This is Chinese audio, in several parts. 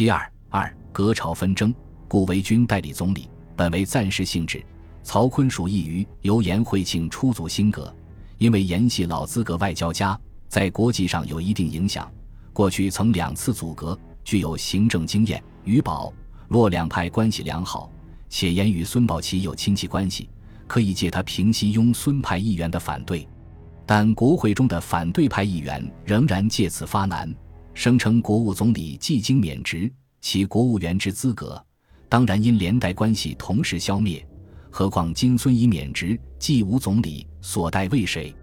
七二二隔朝纷争，顾维钧代理总理，本为暂时性质。曹锟属意于由颜惠庆出祖新阁，因为颜系老资格外交家，在国际上有一定影响。过去曾两次组阁，具有行政经验。与保、洛两派关系良好，且颜与孙宝琦有亲戚关系，可以借他平息拥孙派议员的反对。但国会中的反对派议员仍然借此发难，声称国务总理既经免职，其国务员之资格当然因连带关系同时消灭。何况今孙已免职，既无总理，所代为谁？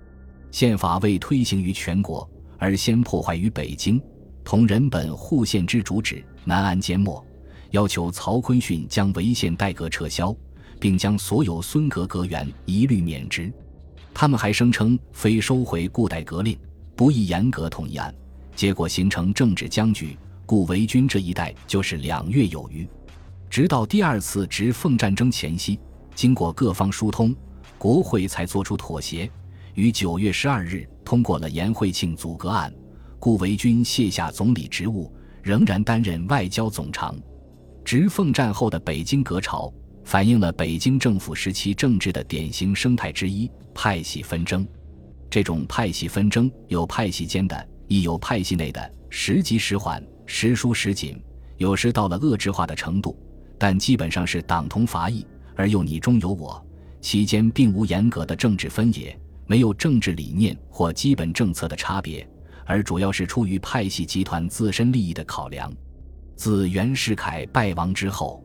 宪法未推行于全国，而先破坏于北京，同人本护宪之主旨难安缄默，要求曹锟训将违宪代阁撤销，并将所有孙阁阁员一律免职。他们还声称非收回固代阁令，不宜严格统一案，结果形成政治僵局。故维军这一代就是两月有余，直到第二次直奉战争前夕。经过各方疏通，国会才作出妥协，于九月十二日通过了颜惠庆阻隔案。顾维钧卸下总理职务，仍然担任外交总长。直奉战后的北京革朝，反映了北京政府时期政治的典型生态之一——派系纷争。这种派系纷争有派系间的，亦有派系内的，时急时缓，时疏时紧，有时到了恶制化的程度，但基本上是党同伐异。而又你中有我，其间并无严格的政治分野，没有政治理念或基本政策的差别，而主要是出于派系集团自身利益的考量。自袁世凯败亡之后，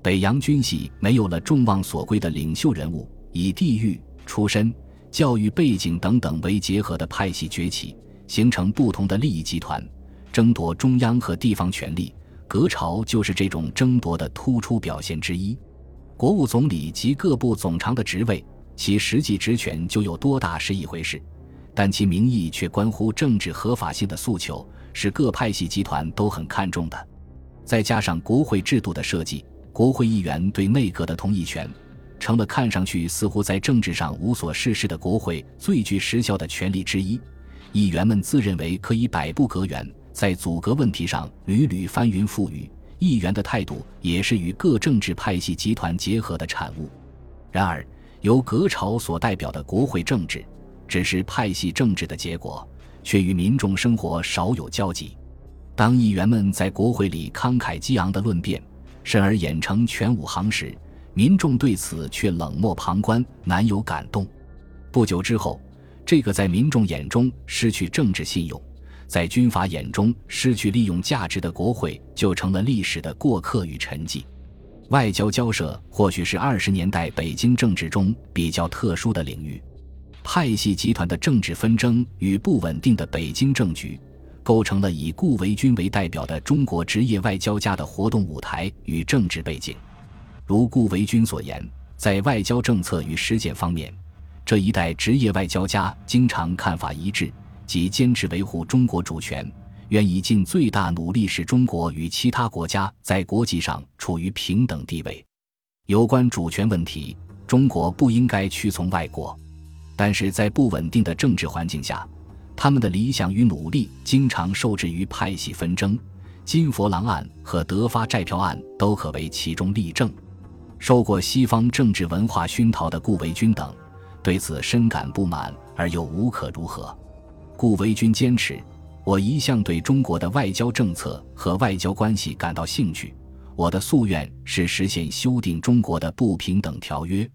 北洋军系没有了众望所归的领袖人物，以地域、出身、教育背景等等为结合的派系崛起，形成不同的利益集团，争夺中央和地方权力。革朝就是这种争夺的突出表现之一。国务总理及各部总长的职位，其实际职权就有多大是一回事，但其名义却关乎政治合法性的诉求，是各派系集团都很看重的。再加上国会制度的设计，国会议员对内阁的同意权，成了看上去似乎在政治上无所事事的国会最具实效的权力之一。议员们自认为可以摆布阁员，在阻隔问题上屡屡翻云覆雨。议员的态度也是与各政治派系集团结合的产物。然而，由革朝所代表的国会政治，只是派系政治的结果，却与民众生活少有交集。当议员们在国会里慷慨激昂的论辩，甚而演成全武行时，民众对此却冷漠旁观，难有感动。不久之后，这个在民众眼中失去政治信用。在军阀眼中失去利用价值的国会，就成了历史的过客与沉寂。外交交涉或许是二十年代北京政治中比较特殊的领域。派系集团的政治纷争与不稳定的北京政局，构成了以顾维钧为代表的中国职业外交家的活动舞台与政治背景。如顾维钧所言，在外交政策与实践方面，这一代职业外交家经常看法一致。即坚持维护中国主权，愿意尽最大努力使中国与其他国家在国际上处于平等地位。有关主权问题，中国不应该屈从外国，但是在不稳定的政治环境下，他们的理想与努力经常受制于派系纷争。金佛郎案和德发债票案都可为其中例证。受过西方政治文化熏陶的顾维钧等，对此深感不满而又无可如何。顾维钧坚持，我一向对中国的外交政策和外交关系感到兴趣。我的夙愿是实现修订中国的不平等条约，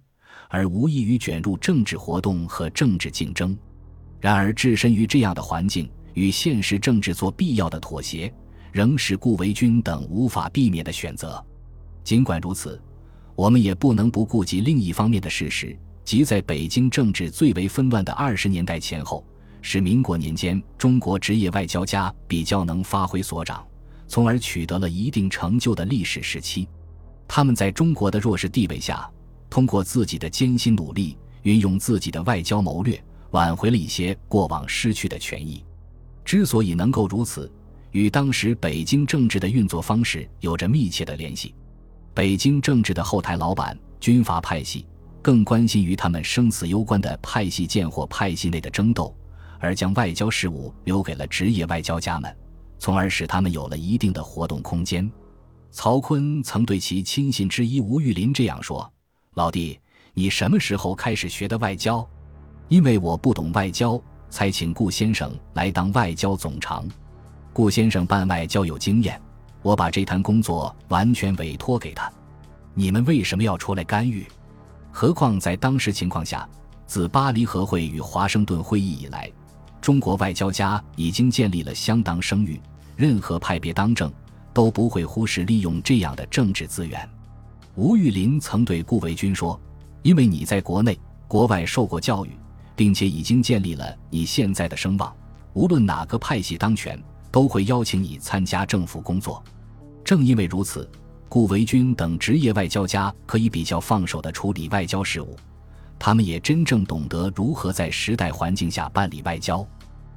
而无异于卷入政治活动和政治竞争。然而，置身于这样的环境，与现实政治做必要的妥协，仍是顾维钧等无法避免的选择。尽管如此，我们也不能不顾及另一方面的事实，即在北京政治最为纷乱的二十年代前后。是民国年间中国职业外交家比较能发挥所长，从而取得了一定成就的历史时期。他们在中国的弱势地位下，通过自己的艰辛努力，运用自己的外交谋略，挽回了一些过往失去的权益。之所以能够如此，与当时北京政治的运作方式有着密切的联系。北京政治的后台老板军阀派系，更关心于他们生死攸关的派系间或派系内的争斗。而将外交事务留给了职业外交家们，从而使他们有了一定的活动空间。曹锟曾对其亲信之一吴玉林这样说：“老弟，你什么时候开始学的外交？因为我不懂外交，才请顾先生来当外交总长。顾先生办外交有经验，我把这摊工作完全委托给他。你们为什么要出来干预？何况在当时情况下，自巴黎和会与华盛顿会议以来。”中国外交家已经建立了相当声誉，任何派别当政都不会忽视利用这样的政治资源。吴玉林曾对顾维钧说：“因为你在国内、国外受过教育，并且已经建立了你现在的声望，无论哪个派系当权，都会邀请你参加政府工作。正因为如此，顾维钧等职业外交家可以比较放手地处理外交事务。”他们也真正懂得如何在时代环境下办理外交，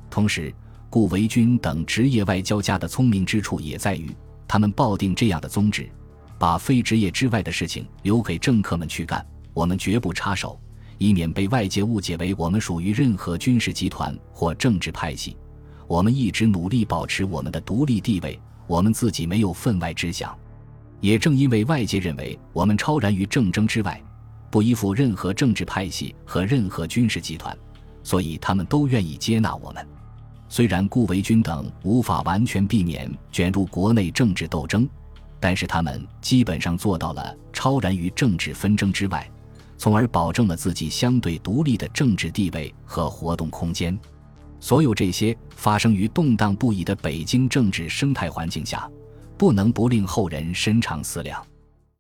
同时，顾维钧等职业外交家的聪明之处也在于，他们抱定这样的宗旨：把非职业之外的事情留给政客们去干，我们绝不插手，以免被外界误解为我们属于任何军事集团或政治派系。我们一直努力保持我们的独立地位，我们自己没有分外之想。也正因为外界认为我们超然于政争之外。不依附任何政治派系和任何军事集团，所以他们都愿意接纳我们。虽然顾维钧等无法完全避免卷入国内政治斗争，但是他们基本上做到了超然于政治纷争之外，从而保证了自己相对独立的政治地位和活动空间。所有这些发生于动荡不已的北京政治生态环境下，不能不令后人深长思量。